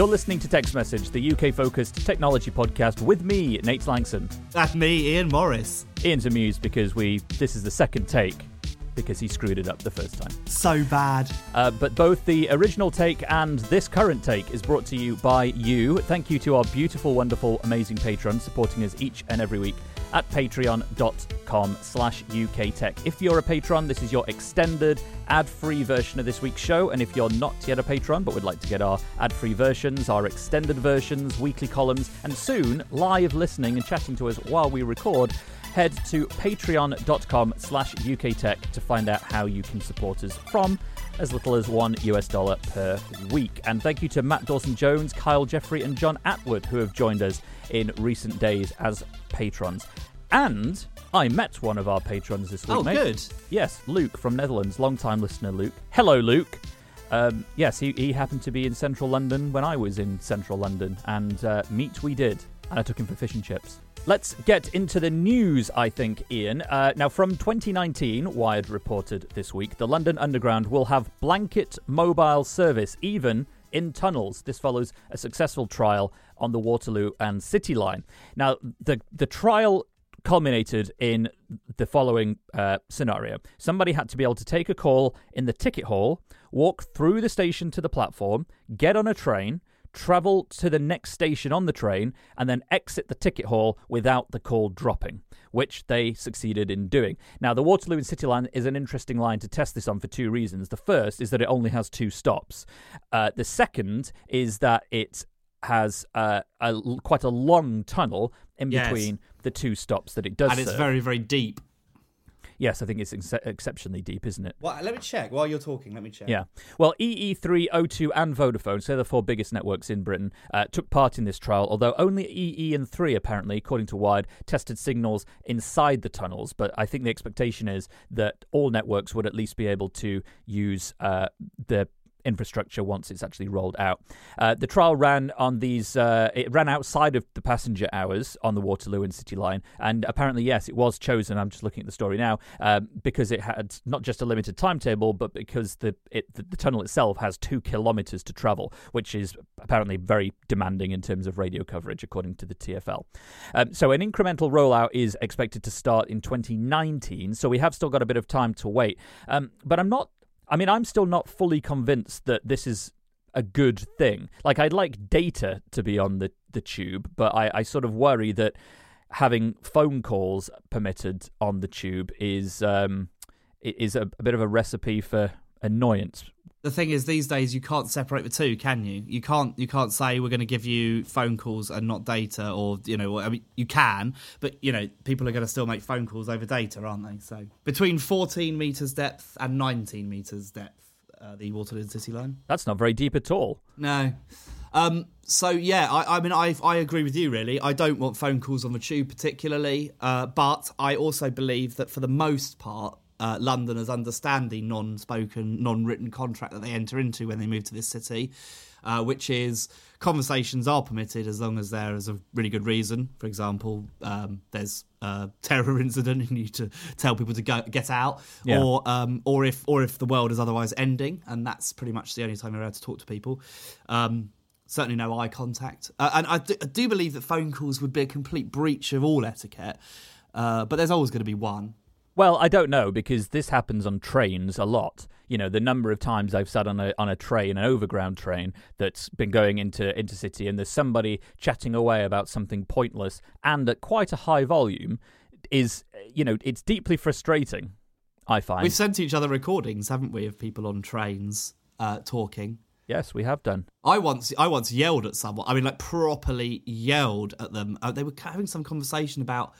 You're listening to Tech's Message, the UK focused technology podcast with me, Nate Langson. That's me, Ian Morris. Ian's amused because we this is the second take because he screwed it up the first time. So bad. Uh, but both the original take and this current take is brought to you by you. Thank you to our beautiful, wonderful, amazing patrons supporting us each and every week at patreon.com slash uktech. If you're a patron, this is your extended ad-free version of this week's show. And if you're not yet a patron but would like to get our ad-free versions, our extended versions, weekly columns, and soon live listening and chatting to us while we record, head to patreon.com slash uktech to find out how you can support us from as little as one US dollar per week. And thank you to Matt Dawson Jones, Kyle Jeffrey, and John Atwood who have joined us in recent days as patrons. And I met one of our patrons this week. Oh, mate. good. Yes, Luke from Netherlands, long time listener Luke. Hello, Luke. Um, yes, he, he happened to be in central London when I was in central London, and uh, meet we did. And I took him for fish and chips. Let's get into the news, I think, Ian. Uh, now, from 2019, Wired reported this week, the London Underground will have blanket mobile service, even in tunnels. This follows a successful trial on the Waterloo and City line. Now, the the trial culminated in the following uh, scenario. Somebody had to be able to take a call in the ticket hall, walk through the station to the platform, get on a train, travel to the next station on the train, and then exit the ticket hall without the call dropping, which they succeeded in doing. Now, the Waterloo and City line is an interesting line to test this on for two reasons. The first is that it only has two stops. Uh, the second is that it has uh, a, quite a long tunnel in Yes. between the two stops that it does. And it's serve. very, very deep. Yes, I think it's ex- exceptionally deep, isn't it? Well, let me check. While you're talking, let me check. Yeah. Well, E EE3, O2, and Vodafone, so they're the four biggest networks in Britain, uh, took part in this trial, although only EE and 3, apparently, according to Wired, tested signals inside the tunnels. But I think the expectation is that all networks would at least be able to use uh, the infrastructure once it's actually rolled out. Uh, the trial ran on these. Uh, it ran outside of the passenger hours on the Waterloo and City line, and apparently, yes, it was chosen. I'm just looking at the story now um, because it had not just a limited timetable, but because the it, the, the tunnel itself has two kilometers to travel, which is apparently very demanding in terms of radio coverage, according to the TFL. Um, so, an incremental rollout is expected to start in 2019. So, we have still got a bit of time to wait. Um, but I'm not I mean, I'm still not fully convinced that this is a good thing. Like, I'd like data to be on the, the tube, but I, I sort of worry that having phone calls permitted on the tube is um, is a, a bit of a recipe for annoyance. The thing is, these days you can't separate the two, can you? You can't. You can't say we're going to give you phone calls and not data, or you know, I mean, you can, but you know, people are going to still make phone calls over data, aren't they? So between 14 meters depth and 19 meters depth, uh, the Waterloo City line. That's not very deep at all. No. Um, so yeah, I, I mean, I I agree with you. Really, I don't want phone calls on the tube particularly, uh, but I also believe that for the most part, uh, Londoners understand the non-spoken, non-written contract that they enter into when they move to this city, uh, which is conversations are permitted as long as there is a really good reason. For example, um, there's a terror incident and you need to tell people to go, get out, Yeah. or um, or if or if the world is otherwise ending, and that's pretty much the only time you're allowed to talk to people. Um, certainly no eye contact, uh, and I do, I do believe that phone calls would be a complete breach of all etiquette. Uh, but there's always going to be one. Well, I don't know because this happens on trains a lot. You know, the number of times I've sat on a on a train, an overground train that's been going into intercity, and there's somebody chatting away about something pointless and at quite a high volume, is you know, it's deeply frustrating. I find. We've sent each other recordings, haven't we, of people on trains uh, talking. yes, we have done. I once I once yelled at someone. I mean, like properly yelled at them. Uh, they were having some conversation about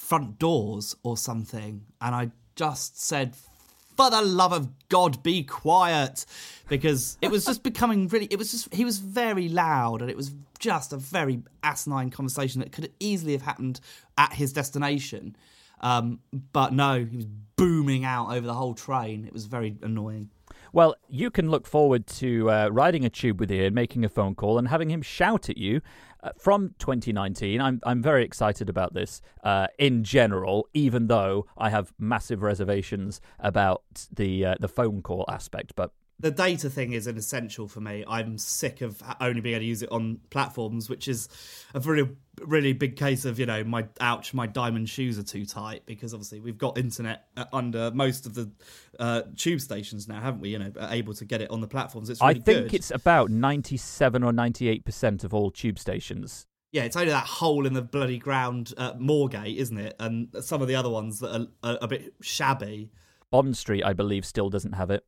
front doors or something, and I just said for the love of God, be quiet. Because it was just becoming really, it was just, he was very loud and it was just a very asinine conversation that could easily have happened at his destination. Um, but no, he was booming out over the whole train. It was very annoying. Well, you can look forward to uh, riding a tube with Ian, making a phone call, and having him shout at you uh, from 2019. I'm I'm very excited about this uh, in general, even though I have massive reservations about the uh, the phone call aspect. But the data thing is an essential for me. I'm sick of only being able to use it on platforms, which is a very, really big case of you know my ouch, my diamond shoes are too tight because obviously we've got internet uh, under most of the uh, tube stations now, haven't we? You know, able to get it on the platforms. It's really I think good. it's about 97 or 98 percent of all tube stations. Yeah, it's only that hole in the bloody ground at Moorgate, isn't it? And some of the other ones that are, are a bit shabby. Bond Street, I believe, still doesn't have it.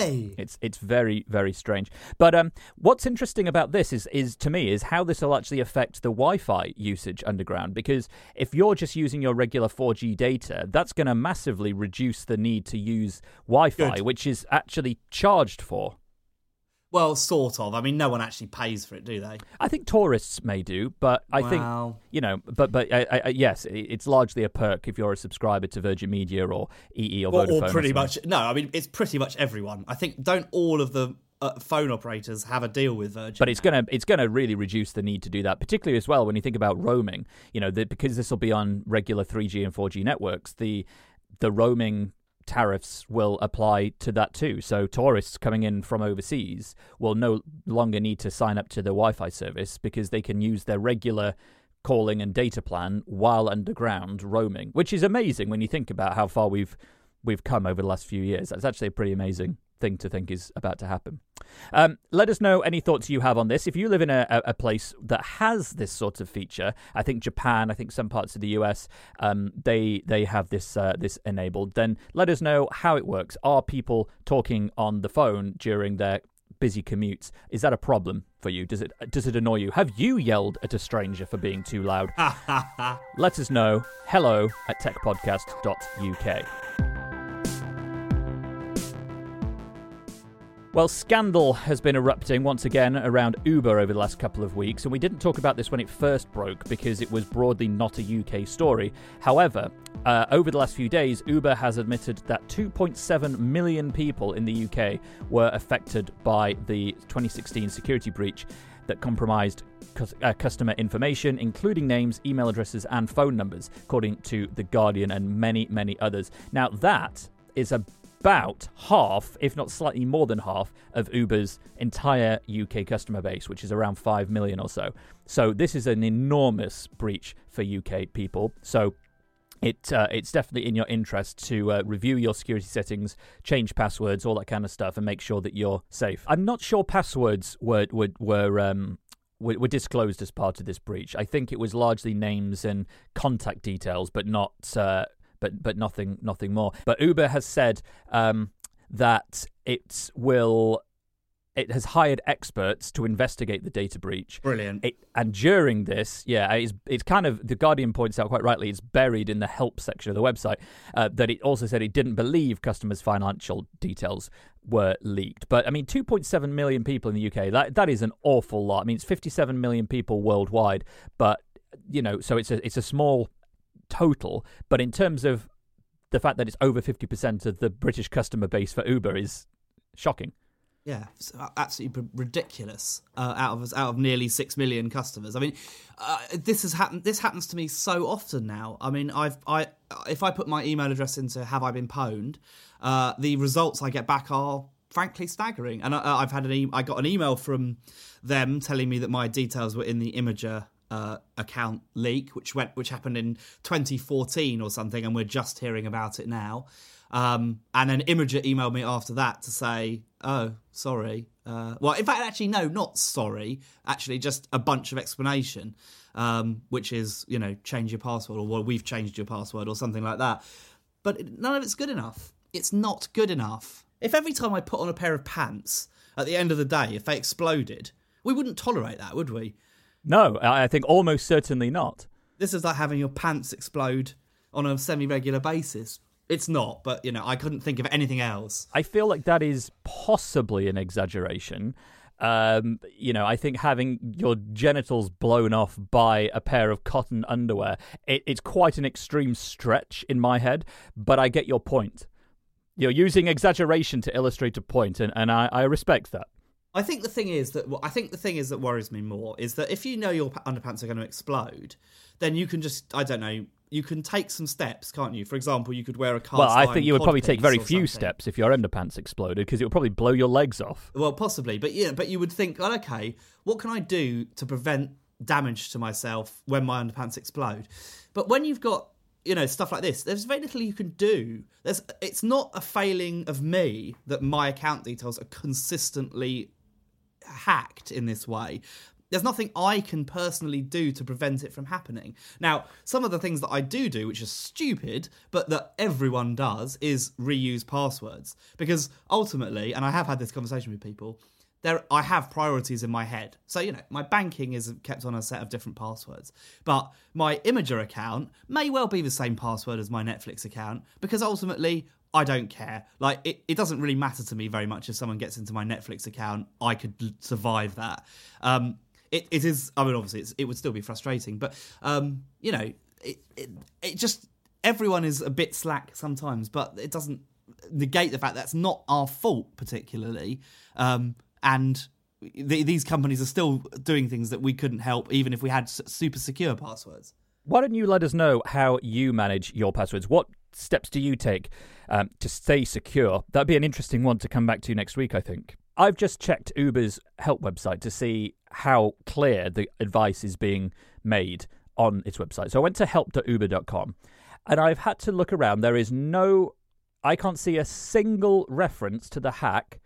Why? It's it's very very strange. But um, what's interesting about this is is to me is how this will actually affect the Wi-Fi usage underground. Because if you're just using your regular 4G data, that's going to massively reduce the need to use Wi-Fi, Good. which is actually charged for. Well, sort of. I mean, no one actually pays for it, do they? I think tourists may do, but I think you know, but but uh, uh, yes, it's largely a perk if you're a subscriber to Virgin Media or EE or Or, Vodafone. or pretty something. much. No, I mean, it's pretty much everyone. I think, don't all of the uh, phone operators have a deal with Virgin? But it's gonna it's gonna really reduce the need to do that, particularly as well when you think about roaming. You know, the, because this will be on regular 3G and 4G networks, the the roaming tariffs will apply to that too. So tourists coming in from overseas will no longer need to sign up to the Wi-Fi service because they can use their regular calling and data plan while underground roaming, which is amazing when you think about how far we've we've come over the last few years. That's actually pretty amazing thing to think is about to happen. Um, let us know any thoughts you have on this. If you live in a, a, place that has this sort of feature, I think Japan, I think some parts of the US, um, they they have this uh, this enabled. Then let us know how it works. Are people talking on the phone during their busy commutes? Is that a problem for you? Does it does it annoy you? Have you yelled at a stranger for being too loud? Let us know. Hello at techpodcast.uk. Well, scandal has been erupting once again around Uber over the last couple of weeks, and we didn't talk about this when it first broke because it was broadly not a UK story. However, uh, over the last few days, Uber has admitted that 2.7 million people in the UK were affected by the 2016 security breach that compromised uh, customer information, including names, email addresses, and phone numbers, according to The Guardian and many, many others. Now, that is about half, if not slightly more than half, of Uber's entire UK customer base, which is around 5 million or so. So, this is an enormous breach for UK people. So, it uh, it's definitely in your interest to uh, review your security settings, change passwords, all that kind of stuff, and make sure that you're safe. I'm not sure passwords were were were um, were, were disclosed as part of this breach. I think it was largely names and contact details, but not uh, but but nothing nothing more. But Uber has said um, that it will. It has hired experts to investigate the data breach. Brilliant. It, and during this, yeah, it's, it's kind of, the Guardian points out quite rightly, it's buried in the help section of the website, uh, that it also said it didn't believe customers' financial details were leaked. But I mean, 2.7 million people in the UK, that, that is an awful lot. I mean, it's 57 million people worldwide, but, you know, so it's a, it's a small total. But in terms of the fact that it's over 50% of the British customer base for Uber is shocking. Yeah, it's absolutely ridiculous. Uh, out of out of nearly six million customers. I mean, uh, this has happened. This happens to me so often now. I mean, I've I if I put my email address into "Have I been pwned," uh, the results I get back are frankly staggering. And I, I've had an e- I got an email from them telling me that my details were in the Imgur uh, account leak, which went which happened in 2014 or something, and we're just hearing about it now. Um, and then Imgur emailed me after that to say, "Oh, sorry." Uh, well, in fact, actually, no, not sorry. Actually, just a bunch of explanation, um, which is you know change your password or well, we've changed your password or something like that. But none of it's good enough. It's not good enough. If every time I put on a pair of pants at the end of the day, if they exploded, we wouldn't tolerate that, would we? No, I think almost certainly not. This is like having your pants explode on a semi-regular basis. It's not, but you know, I couldn't think of anything else. I feel like that is possibly an exaggeration. Um, you know, I think having your genitals blown off by a pair of cotton underwear, it, it's quite an extreme stretch in my head, but I get your point. You're using exaggeration to illustrate a point, and, and I, I respect that. I think the thing is that I think the thing is that worries me more is that if you know your underpants are going to explode, then you can just I don't know you can take some steps, can't you? For example, you could wear a cast Well, I think you would probably take very few something. steps if your underpants exploded because it would probably blow your legs off. Well, possibly, but yeah, but you would think, well, okay, what can I do to prevent damage to myself when my underpants explode? But when you've got you know stuff like this, there's very little you can do. There's it's not a failing of me that my account details are consistently hacked in this way. There's nothing I can personally do to prevent it from happening. Now, some of the things that I do do, which are stupid, but that everyone does, is reuse passwords. Because ultimately, and I have had this conversation with people, there I have priorities in my head. So, you know, my banking is kept on a set of different passwords. But my Imgur account may well be the same password as my Netflix account because ultimately I don't care. Like, it, it doesn't really matter to me very much if someone gets into my Netflix account. I could survive that. Um, it, it is, I mean, obviously, it would still be frustrating, but, um, you know, it, it, it just, everyone is a bit slack sometimes, but it doesn't negate the fact that's not our fault, particularly. Um, and th- these companies are still doing things that we couldn't help, even if we had super secure passwords. Why don't you let us know how you manage your passwords? What steps do you take um, to stay secure? That'd be an interesting one to come back to next week, I think. I've just checked Uber's help website to see how clear the advice is being made on its website. So I went to help.uber.com and I've had to look around. There is no, I can't see a single reference to the hack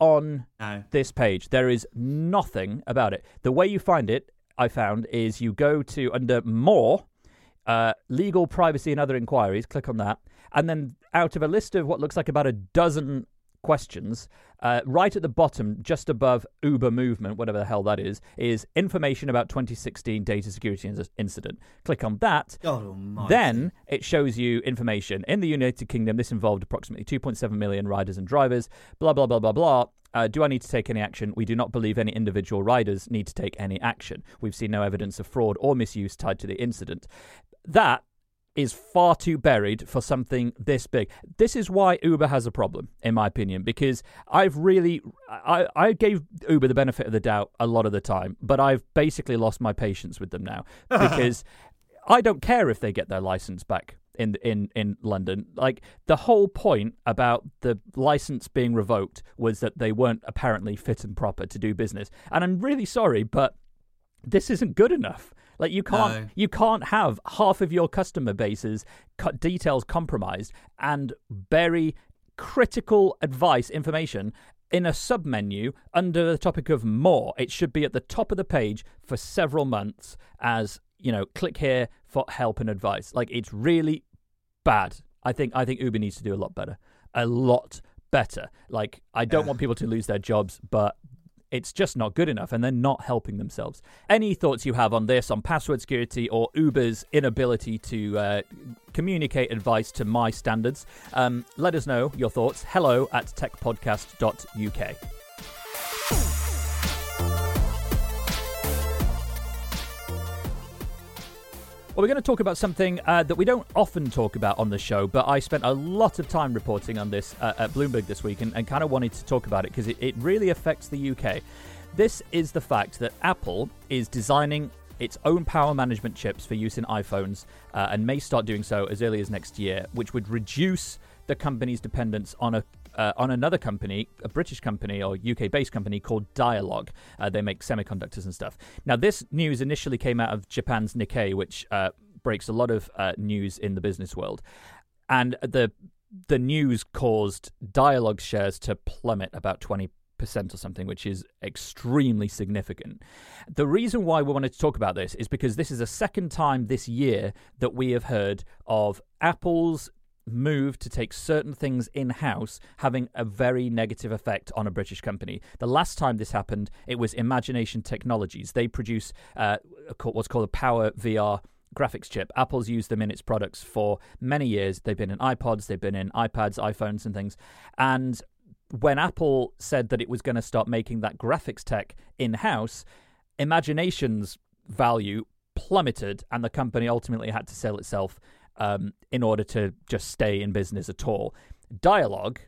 on No. this page. There is nothing about it. The way you find it, I found, is you go to under more, uh, legal, privacy, and other inquiries, click on that, and then out of a list of what looks like about a dozen questions, uh, right at the bottom, just above Uber movement, whatever the hell that is, is information about 2016 data security inc- incident. Click on that. God. Then it shows you information. In the United Kingdom, this involved approximately 2.7 million riders and drivers. Blah, blah, blah, blah, blah. Uh, do I need to take any action? We do not believe any individual riders need to take any action. We've seen no evidence of fraud or misuse tied to the incident. That is far too buried for something this big. This is why Uber has a problem, in my opinion, because I've really, I, I gave Uber the benefit of the doubt a lot of the time, but I've basically lost my patience with them now because I don't care if they get their license back in in in London. Like the whole point about the license being revoked was that they weren't apparently fit and proper to do business. And I'm really sorry, but this isn't good enough. Like you can't No. you can't have half of your customer base's co- details compromised and bury critical advice information in a submenu under the topic of more. It should be at the top of the page for several months as, you know, click here for help and advice. Like it's really bad. I think I think Uber needs to do a lot better. A lot better. Like I don't want people to lose their jobs, but it's just not good enough and they're not helping themselves. Any thoughts you have on this, on password security or Uber's inability to uh, communicate advice to my standards, um, let us know your thoughts. Hello at techpodcast.uk. Well, we're going to talk about something uh, that we don't often talk about on the show, but I spent a lot of time reporting on this uh, at Bloomberg this week and, and kind of wanted to talk about it because it, it really affects the UK. This is the fact that Apple is designing its own power management chips for use in iPhones uh, and may start doing so as early as next year, which would reduce the company's dependence on a uh, on another company, a British company or UK based company called Dialog. Uh, they make semiconductors and stuff. Now, this news initially came out of Japan's Nikkei, which uh, breaks a lot of uh, news in the business world. And the the news caused Dialog shares to plummet about 20 percent or something, which is extremely significant. The reason why we wanted to talk about this is because this is the second time this year that we have heard of Apple's move to take certain things in house having a very negative effect on a British company. The last time this happened, it was Imagination Technologies. They produce uh, what's called a Power VR graphics chip. Apple's used them in its products for many years. They've been in iPods, they've been in iPads, iPhones, and things. And when Apple said that it was going to start making that graphics tech in house, Imagination's value plummeted, and the company ultimately had to sell itself um, in order to just stay in business at all. Dialog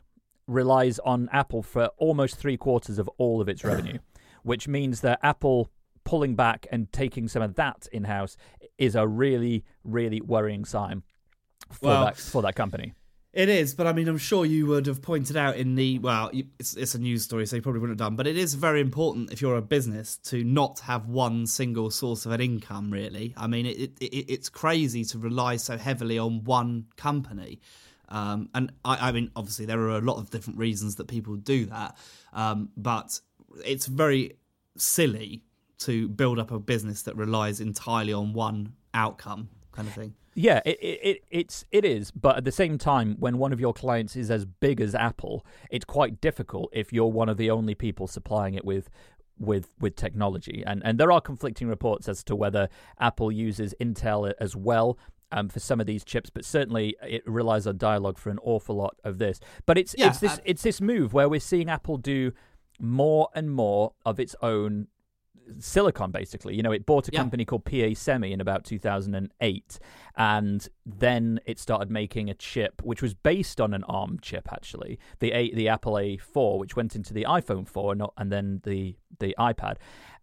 relies on Apple for almost three quarters of all of its revenue, which means that Apple pulling back and taking some of that in house is a really, really worrying sign for Well, that for that company. It is, but I mean, I'm sure you would have pointed out in the well, it's, it's a news story, so you probably wouldn't have done. But it is very important if you're a business to not have one single source of an income. Really, I mean, it, it, it it's crazy to rely so heavily on one company. Um, and I, I mean, obviously, there are a lot of different reasons that people do that, um, but it's very silly to build up a business that relies entirely on one outcome, kind of thing. Yeah, it, it, it it's it is, but at the same time, when one of your clients is as big as Apple, it's quite difficult if you're one of the only people supplying it with with with technology. And and there are conflicting reports as to whether Apple uses Intel as well. Um, for some of these chips, but certainly it relies on Dialog for an awful lot of this. But it's Yeah, it's this uh, it's this move where we're seeing Apple do more and more of its own silicon basically. You know it bought a Yeah. company called pa semi in about 2008 and then it started making a chip which was based on an arm chip actually. The a the apple a4 which went into the iphone 4 and, and then the the ipad.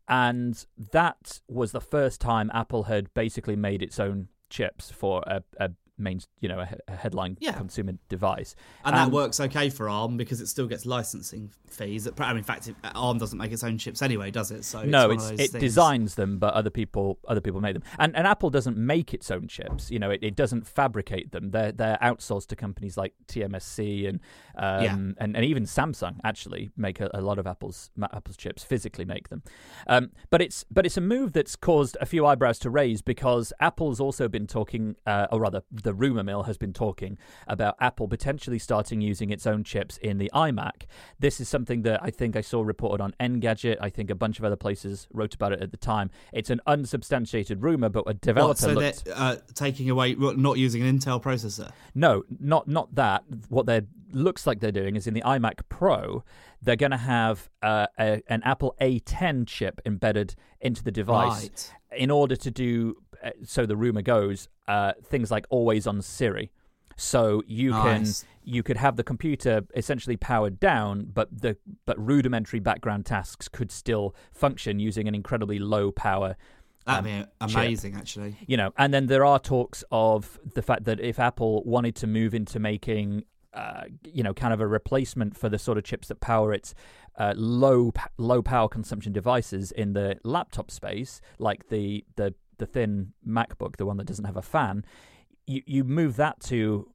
And that was the first time apple had basically made its own chips for a, a main you know a, a headline Yeah. consumer device And that Um, works okay for ARM because it still gets licensing fees. I mean, in fact, it- ARM doesn't make its own chips anyway, does it? So no, it's, it's it things. designs them, but other people other people make them. And and Apple doesn't make its own chips. You know, it, it doesn't fabricate them. They're they're outsourced to companies like TMSC and um, Yeah. and and even Samsung actually make a, a lot of Apple's Apple's chips physically make them. Um, but it's but it's a move that's caused a few eyebrows to raise because Apple's also been talking, uh, or rather, the rumor mill has been talking about Apple potentially starting using its own chips in the iMac. This is something that I think I saw reported on Engadget. I think a bunch of other places wrote about it at the time. It's an unsubstantiated rumor, but a developer What, so looked. they're uh, taking away, not using an Intel processor. No, not not that. What they looks like they're doing is in the iMac Pro, they're going to have uh, a, an Apple A10 chip embedded into the device Right. in order to do. Uh, so the rumor goes, uh, things like always on Siri. So you Nice. can you could have the computer essentially powered down, but the but rudimentary background tasks could still function using an incredibly low power That'd um, be chip amazing, actually. you know, and then there are talks of the fact that if Apple wanted to move into making, uh, you know, kind of a replacement for the sort of chips that power its uh, low low power consumption devices in the laptop space, like the the the thin MacBook, the one that doesn't have a fan, you you move that to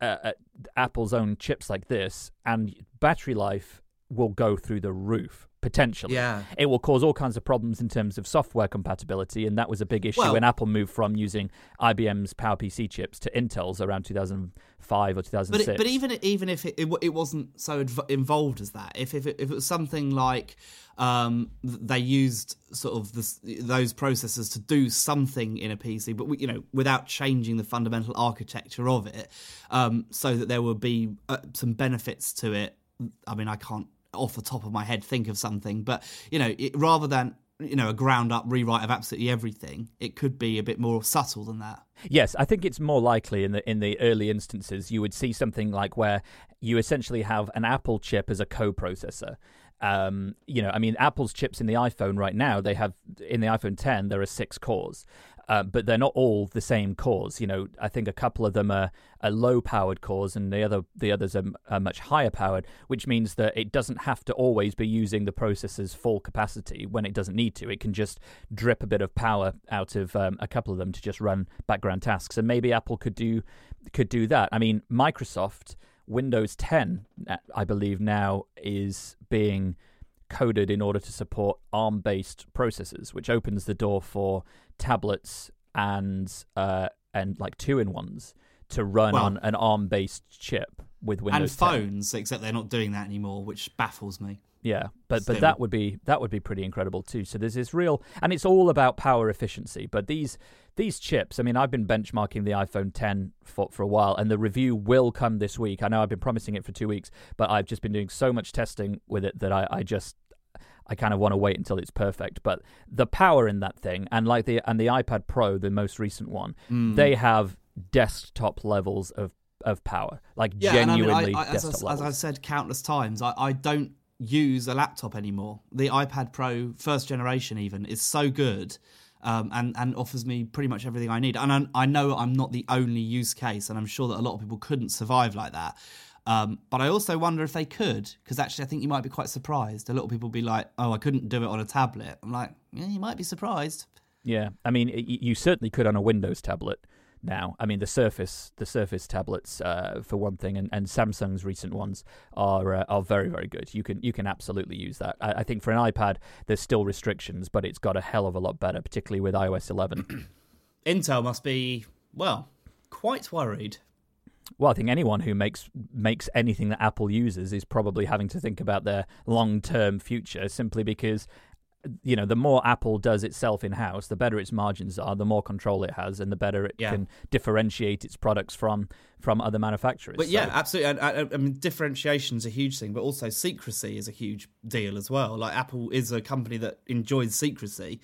uh, uh, Apple's own chips like this, and battery life will go through the roof potentially Yeah. it will cause all kinds of problems in terms of software compatibility, and that was a big issue Well- when Apple moved from using IBM's PowerPC chips to Intel's around 2005 or But 2006. it, but even even if it, it, it wasn't so adv- involved as that, if if it, if it was something like um, they used sort of this, those processors to do something in a PC, but we- you know without changing the fundamental architecture of it, um, so that there would be uh, some benefits to it. I mean, I can't off the top of my head think of something, but you know, it, rather than you know a ground up rewrite of absolutely everything, it could be a bit more subtle than that. Yes, I think it's more likely in the in the early instances you would see something like where you essentially have an Apple chip as a co-processor. Um, you know, I mean, Apple's chips in the iPhone right now they have in the iPhone 10 there are six cores, uh, but they're not all the same cores. You know, I think a couple of them are, are low-powered cores, and the other the others are, are much higher powered, which means that it doesn't have to always be using the processor's full capacity when it doesn't need to. It can just drip a bit of power out of um, a couple of them to just run background tasks, and maybe Apple could do could do that. I mean, Microsoft Windows 10, uh, I believe now is being coded in order to support ARM-based processors, which opens the door for tablets and uh, and like two-in-ones to run Well- on an ARM-based chip with Windows and 10. phones, except they're not doing that anymore, which baffles me. Yeah, but Still. but that would be that would be pretty incredible too. So there's this real, and it's all about power efficiency. But these these chips, I mean, I've been benchmarking the iPhone 10 for for a while, and the review will come this week. I know I've been promising it for two weeks, but I've just been doing so much testing with it that I, I just I kind of want to wait until it's perfect. But the power in that thing, and like the and the iPad Pro, the most recent one, Mm. they have desktop levels of of power, like Yeah, and I mean, genuinely I, I, as, desktop I, as. I've said countless times, I, I don't use a laptop anymore. The iPad Pro, first generation, even, is so good. Um, and and offers me pretty much everything I need. And I, I know I'm not the only use case, and I'm sure that a lot of people couldn't survive like that. Um, but I also wonder if they could, because actually I think you might be quite surprised. A lot of people be like, "Oh, I couldn't do it on a tablet." I'm like, "Yeah, you might be surprised." Yeah, I mean, y- you certainly could on a Windows tablet now. I mean, the Surface, the Surface tablets, uh, for one thing, and, and Samsung's recent ones are uh, are very very good. You can you can absolutely use that. I, I think for an iPad, there's still restrictions, but it's got a hell of a lot better, particularly with iOS 11. Intel must be well quite worried. Well, I think anyone who makes makes anything that Apple uses is probably having to think about their long term future, simply because. You know, the more Apple does itself in house, the better its margins are, the more control it has, and the better it Yeah. can differentiate its products from from other manufacturers. But yeah, So- absolutely. And, and, I mean, differentiation is a huge thing, but also secrecy is a huge deal as well. Like Apple is a company that enjoys secrecy,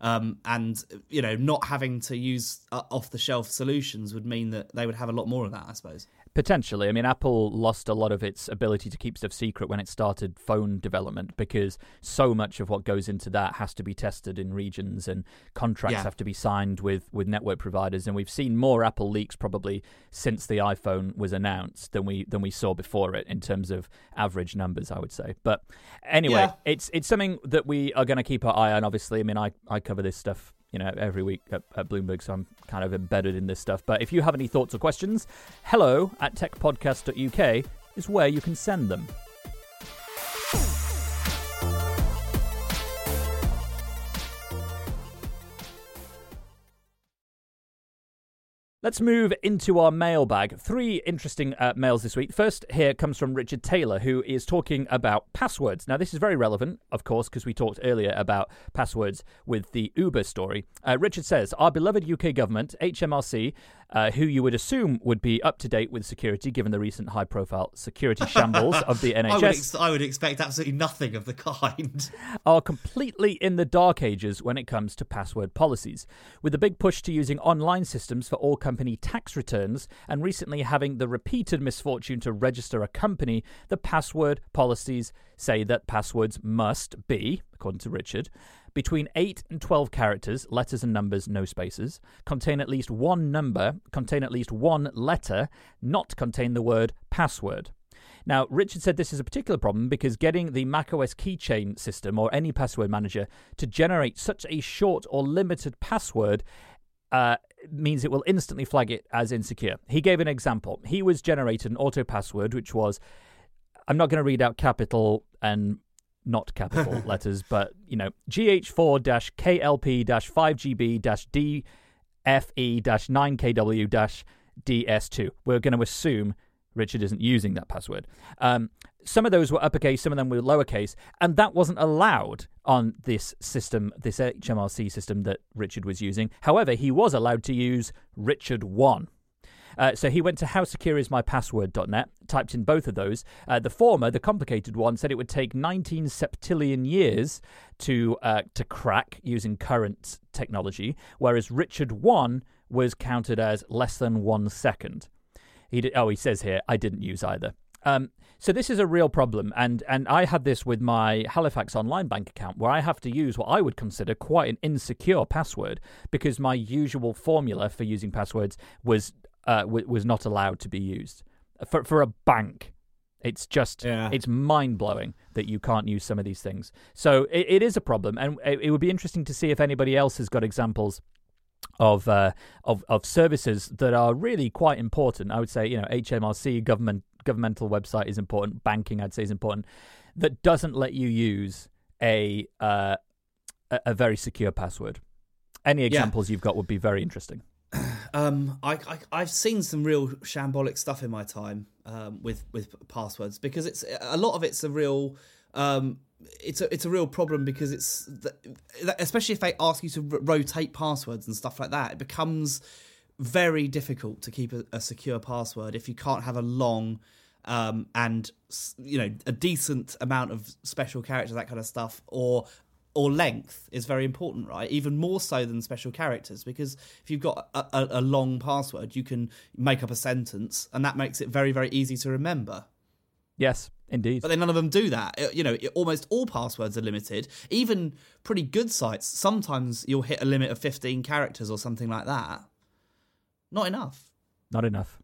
um, and you know, not having to use uh, off the shelf solutions would mean that they would have a lot more of that. I suppose. Potentially. I mean, Apple lost a lot of its ability to keep stuff secret when it started phone development because so much of what goes into that has to be tested in regions and contracts Yeah. have to be signed with, with network providers. And we've seen more Apple leaks probably since the iPhone was announced than we than we saw before it in terms of average numbers, I would say. But anyway, Yeah. it's it's something that we are going to keep our eye on. Obviously, I mean, I, I cover this stuff you know every week at, at Bloomberg, so I'm kind of embedded in this stuff. But if you have any thoughts or questions, hello at techpodcast.uk is where you can send them. Let's move into our mailbag. Three interesting uh, mails this week. First, here comes from Richard Taylor, who is talking about passwords. Now, this is very relevant, of course, because we talked earlier about passwords with the Uber story. Uh, Richard says, Our beloved UK government, HMRC, uh, who you would assume would be up to date with security given the recent high profile security shambles of the I would, NHS, ex- I would expect absolutely nothing of the kind. are completely in the dark ages when it comes to password policies. With the big push to using online systems for all company tax returns and recently having the repeated misfortune to register a company, the password policies say that passwords must be, according to Richard, between 8 and 12 characters, letters and numbers, no spaces, contain at least one number, contain at least one letter, not contain the word password. Now, Richard said this is a particular problem because getting the macOS keychain system or any password manager to generate such a short or limited password uh, means it will instantly flag it as insecure. He gave an example. He was generated an auto password which was, I'm not going to read out capital and not capital letters, but you know, GH4 KLP 5GB DFE 9KW DS2. We're going to assume Richard isn't using that password. Um, some of those were uppercase, some of them were lowercase, and that wasn't allowed on this system, this HMRC system that Richard was using. However, he was allowed to use Richard1. Uh, so he went to howsecureismypassword.net, typed in both of those. Uh, the former, the complicated one, said it would take 19 septillion years to uh, to crack using current technology, whereas Richard 1 was counted as less than one second. He did, oh, he says here, I didn't use either. Um, so this is a real problem, and and I had this with my Halifax online bank account, where I have to use what I would consider quite an insecure password because my usual formula for using passwords was uh, w- was not allowed to be used for for a bank. It's just Yeah. it's mind blowing that you can't use some of these things. So it, it is a problem, and it, it would be interesting to see if anybody else has got examples of uh, of of services that are really quite important. I would say you know HMRC government governmental website is important. Banking I'd say is important. That doesn't let you use a uh, a, a very secure password. Any examples you've got would be very interesting. Um, I, I I've seen some real shambolic stuff in my time um, with with passwords because it's a lot of it's a real um, it's a it's a real problem because it's especially if they ask you to rotate passwords and stuff like that. It becomes very difficult to keep a, a secure password if you can't have a long um, and you know a decent amount of special characters, that kind of stuff, or or length is very important, right? Even more so than special characters, because if you've got a, a, a, long password, you can make up a sentence, and that makes it very, very easy to remember. Yes, indeed. But then none of them do that. You know, almost all passwords are limited. Even pretty good sites, sometimes you'll hit a limit of 15 characters or something like that. Not enough. Not enough.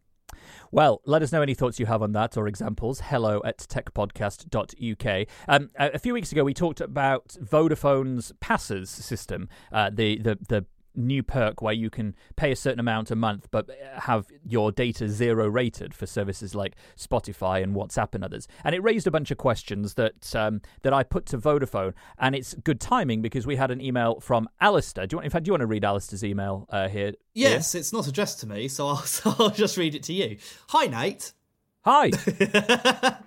Well, let us know any thoughts you have on that or examples. Hello at techpodcast.uk. Um, a few weeks ago, we talked about Vodafone's passes system, uh, the, the, the new perk where you can pay a certain amount a month but have your data zero rated for services like Spotify and WhatsApp and others. And it raised a bunch of questions that um, that I put to Vodafone, and it's good timing because we had an email from Alistair. Do you want, in fact, do you want to read Alistair's email uh, here? Yes, it's not addressed to me, so I'll, so I'll just read it to you. Hi, Nate. Hi.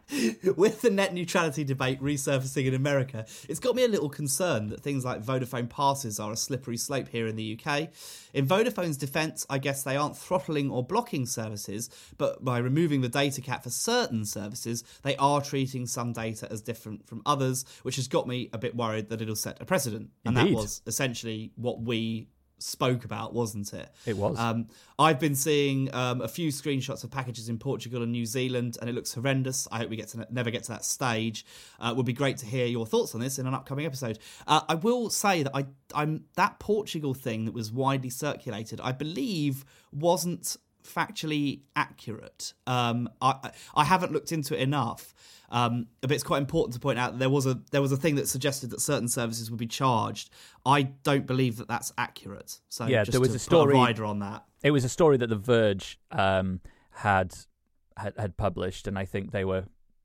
With the net neutrality debate resurfacing in America, it's got me a little concerned that things like Vodafone passes are a slippery slope here in the UK. In Vodafone's defence, I guess they aren't throttling or blocking services, but by removing the data cap for certain services, they are treating some data as different from others, which has got me a bit worried that it'll set a precedent. And that was essentially what we spoke about, wasn't it? It was. Um, I've been seeing um, a few screenshots of packages in Portugal and New Zealand, and it looks horrendous. I hope we get to never get to that stage. Uh, would be great to hear your thoughts on this in an upcoming episode. Uh, I will say that I, I'm that Portugal thing that was widely circulated. I believe wasn't factually accurate. Um, I I haven't looked into it enough. Um, but it's quite important to point out that there was a there was a thing that suggested that certain services would be charged. I don't believe that that's accurate. So yeah, there was a story rider on that. It was a story that The Verge um, had, had had published, and I think they were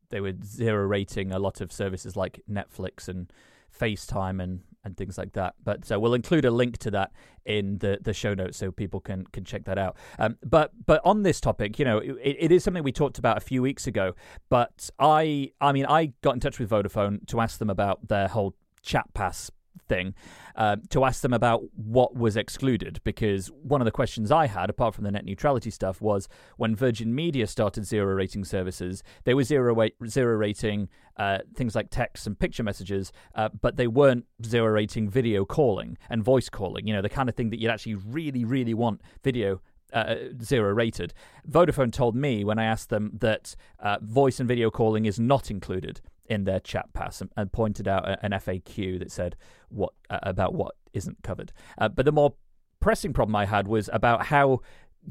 they were zero rating a lot of services like Netflix and FaceTime and and things like that. But so we'll include a link to that in the, the show notes so people can can check that out. Um, but but on this topic, you know, it, it is something we talked about a few weeks ago. But I I mean I got in touch with Vodafone to ask them about their whole chat pass thing uh, to ask them about what was excluded because one of the questions I had, apart from the net neutrality stuff, was when Virgin Media started zero rating services, they were zero, rating uh, things like text and picture messages, uh, but they weren't zero rating video calling and voice calling, you know, the kind of thing that you'd actually really, really want video uh, zero rated. Vodafone told me when I asked them that uh, voice and video calling is not included in their chat pass and, and pointed out an FAQ that said what uh, about what isn't covered. Uh, but the more pressing problem I had was about how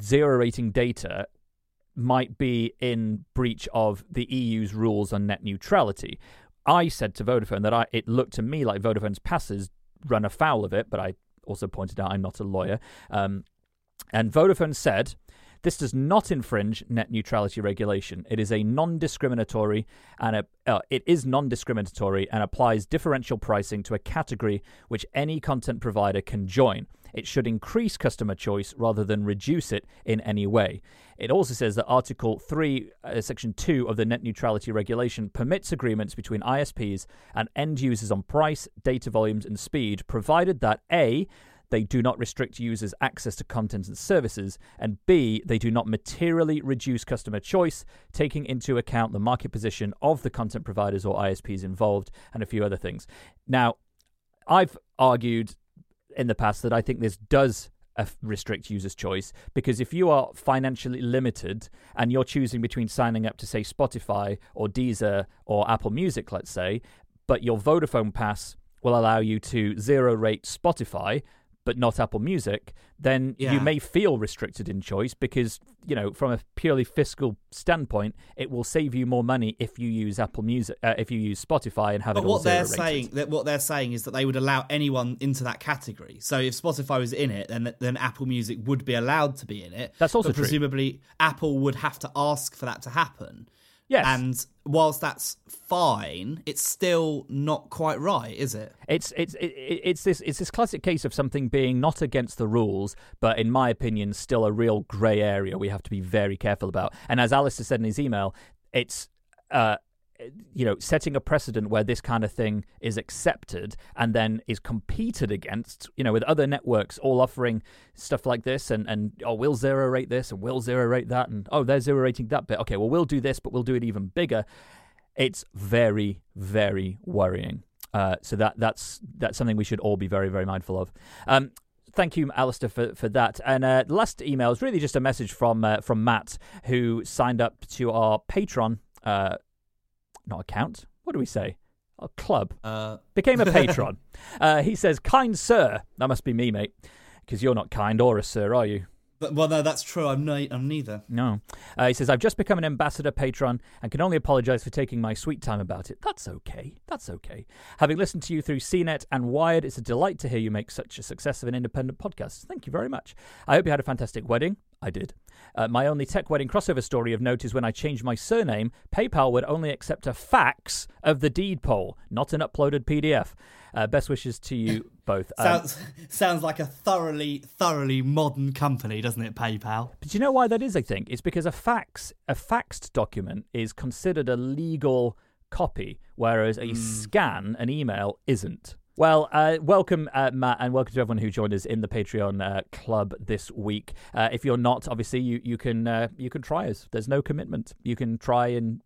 zero rating data might be in breach of the EU's rules on net neutrality. I said to Vodafone that I, it looked to me like Vodafone's passes run afoul of it, but I also pointed out I'm not a lawyer. Um, and Vodafone said this does not infringe net neutrality regulation. It is a non-discriminatory and a, uh, it is non-discriminatory and applies differential pricing to a category which any content provider can join. It should increase customer choice rather than reduce it in any way. It also says that Article 3, uh, Section 2 of the Net Neutrality Regulation permits agreements between ISPs and end users on price, data volumes, and speed, provided that A, they do not restrict users' access to content and services, and B, they do not materially reduce customer choice, taking into account the market position of the content providers or ISPs involved, and a few other things. Now, I've argued in the past that I think this does uh, restrict users' choice because if you are financially limited and you're choosing between signing up to, say, Spotify or Deezer or Apple Music, let's say, but your Vodafone pass will allow you to zero rate Spotify but not Apple Music, then yeah. you may feel restricted in choice because, you know, from a purely fiscal standpoint, it will save you more money if you use Apple Music, uh, if you use Spotify and have but it. what they're saying, that what they're saying is that they would allow anyone into that category. So if Spotify was in it, then then Apple Music would be allowed to be in it. That's also but presumably Apple would have to ask for that to happen. Yes. And whilst that's fine, it's still not quite right, is it? It's it's it, it's this it's this classic case of something being not against the rules, but in my opinion, still a real grey area we have to be very careful about. And as Alistair said in his email, it's uh, you know, setting a precedent where this kind of thing is accepted and then is competed against, you know, with other networks all offering stuff like this and, and oh, we'll zero rate this and we'll zero rate that and oh, they're zero rating that bit. Okay, well, we'll do this, but we'll do it even bigger. It's very, very worrying. Uh, so that that's that's something we should all be very, very mindful of. Um, thank you, Alistair, for, for that. And uh, last email is really just a message from uh, from Matt, who signed up to our Patreon, uh, not account. What do we say? A club. Uh. Became a patron. Uh, he says, "Kind sir, that must be me, mate, because you're not kind or a sir, are you?" But, well, no, that's true. I'm, no, I'm neither. No. Uh, he says, I've just become an ambassador patron and can only apologise for taking my sweet time about it. That's okay. That's okay. Having listened to you through CNET and Wired, it's a delight to hear you make such a success of an independent podcast. Thank you very much. I hope you had a fantastic wedding. I did. Uh, my only tech wedding crossover story of note is when I changed my surname, PayPal would only accept a fax of the deed poll, not an uploaded PDF. Uh, best wishes to you both. Um, sounds sounds like a thoroughly thoroughly modern company, doesn't it? PayPal. But do you know why that is? I think it's because a fax a faxed document is considered a legal copy, whereas a mm. scan an email isn't. Well, uh, welcome, uh, Matt, and welcome to everyone who joined us in the Patreon uh, club this week. Uh, if you're not, obviously, you you can uh, you can try us. There's no commitment. You can try and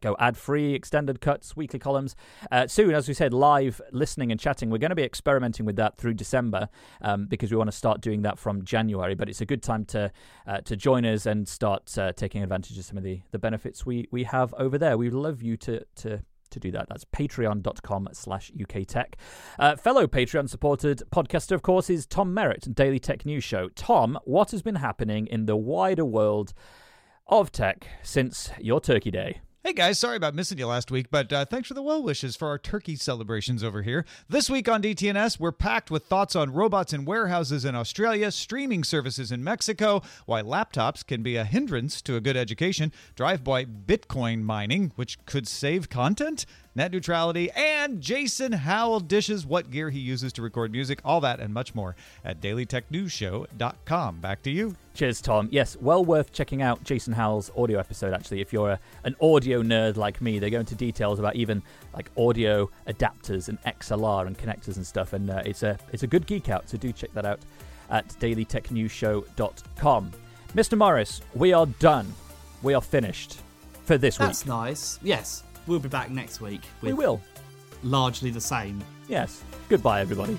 go ad free, extended cuts, weekly columns. Uh, soon, as we said, live listening and chatting. We're going to be experimenting with that through December um, because we want to start doing that from January. But it's a good time to uh, to join us and start uh, taking advantage of some of the, the benefits we, we have over there. We'd love you to to to do that. That's patreon.com slash uktech. Uh, fellow Patreon supported podcaster, of course, is Tom Merritt, Daily Tech News Show. Tom, what has been happening in the wider world of tech since your Turkey Day? Hey guys, sorry about missing you last week, but uh, thanks for the well wishes for our turkey celebrations over here. This week on DTNS, we're packed with thoughts on robots in warehouses in Australia, streaming services in Mexico, why laptops can be a hindrance to a good education, drive by Bitcoin mining, which could save content, net neutrality, and Jason Howell dishes what gear he uses to record music, all that and much more at dailytechnewsshow.com. Back to you. Cheers, Tom. Yes, well worth checking out Jason Howell's audio episode, actually, if you're a, an audio nerd like me. They go into details about even like audio adapters and XLR and connectors and stuff, and uh, it's, a, it's a good geek out, so do check that out at dailytechnewsshow.com. Mr. Morris, we are done. We are finished for this That's week. That's nice. Yes. We'll be back next week. we will. Largely the same. Yes. Goodbye, everybody.